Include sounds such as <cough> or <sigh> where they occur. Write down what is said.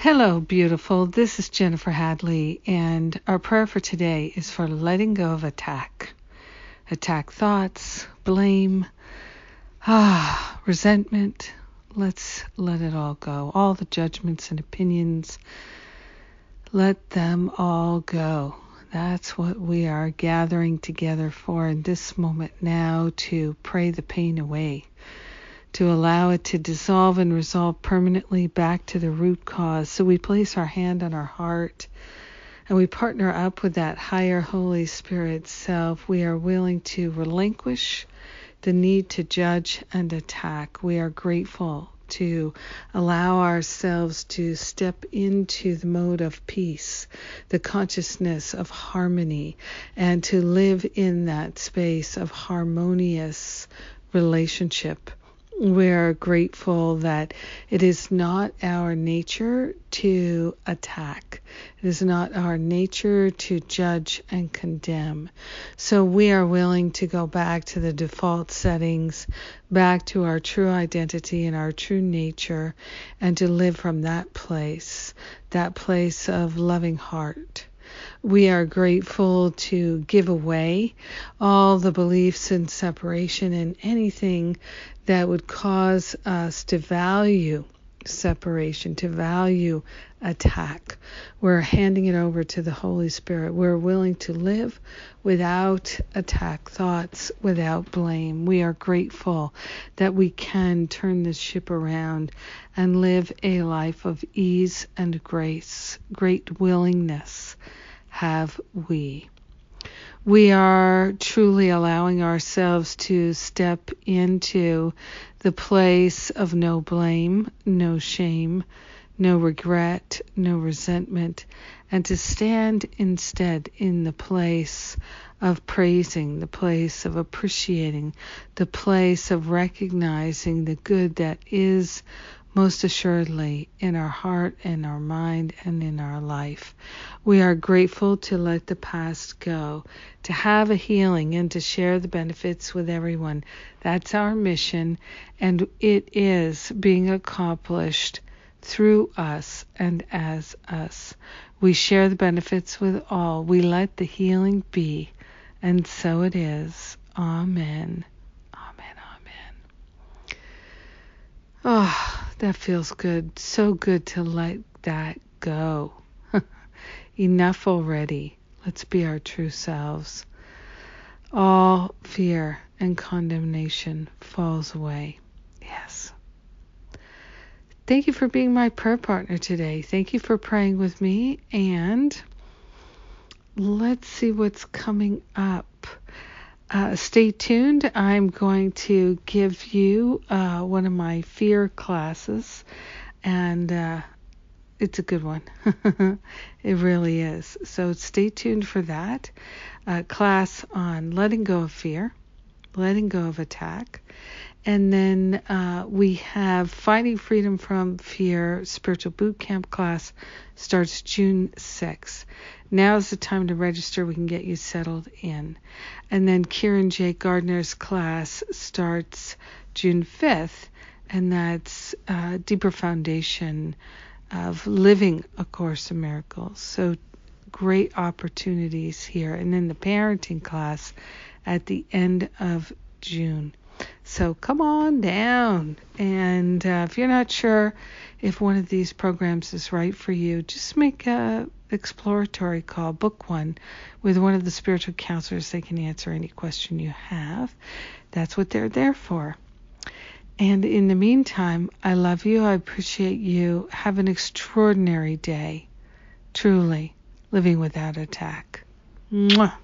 Hello, beautiful. This is Jennifer Hadley, and our prayer for today is for letting go of attack. Attack thoughts, blame, ah, resentment. Let's let it all go. All the judgments and opinions, let them all go. That's what we are gathering together for in this moment now to pray the pain away to allow it to dissolve and resolve permanently back to the root cause. So we place our hand on our heart and we partner up with that higher Holy Spirit self. We are willing to relinquish the need to judge and attack. We are grateful to allow ourselves to step into the mode of peace, the consciousness of harmony, and to live in that space of harmonious relationship we are grateful that it is not our nature to attack. It is not our nature to judge and condemn. So we are willing to go back to the default settings, back to our true identity and our true nature, and to live from that place, that place of loving heart. We are grateful to give away all the beliefs in separation and anything that would cause us to value separation, to value attack. We're handing it over to the Holy Spirit. We're willing to live without attack thoughts, without blame. We are grateful that we can turn this ship around and live a life of ease and grace, great willingness have we. We are truly allowing ourselves to step into the place of no blame, no shame, no regret, no resentment, and to stand instead in the place of praising, the place of appreciating, the place of recognizing the good that is most assuredly in our heart, in our mind, and in our life. We are grateful to let the past go, to have a healing, and to share the benefits with everyone. That's our mission, and it is being accomplished through us and as us. We share the benefits with all. We let the healing be, and so it is. Amen. Amen. Amen. Oh, that feels good. So good to let that go. <laughs> Enough already. Let's be our true selves. All fear and condemnation falls away. Yes. Thank you for being my prayer partner today. Thank you for praying with me. And let's see what's coming up. Uh, stay tuned. I'm going to give you uh, one of my fear classes, and uh, it's a good one. <laughs> it really is. So stay tuned for that uh, class on letting go of fear, letting go of attack. And then uh, we have Finding Freedom from Fear Spiritual Boot Camp class starts June 6th. Now is the time to register. We can get you settled in. And then Kieran J. Gardner's class starts June 5th, and that's uh, Deeper Foundation of Living A Course in Miracles. So great opportunities here. And then the parenting class at the end of June. So come on down. And uh, if you're not sure if one of these programs is right for you, just make a exploratory call, book one with one of the spiritual counselors. They can answer any question you have. That's what they're there for. And in the meantime, I love you. I appreciate you. Have an extraordinary day. Truly, living without attack. Mwah.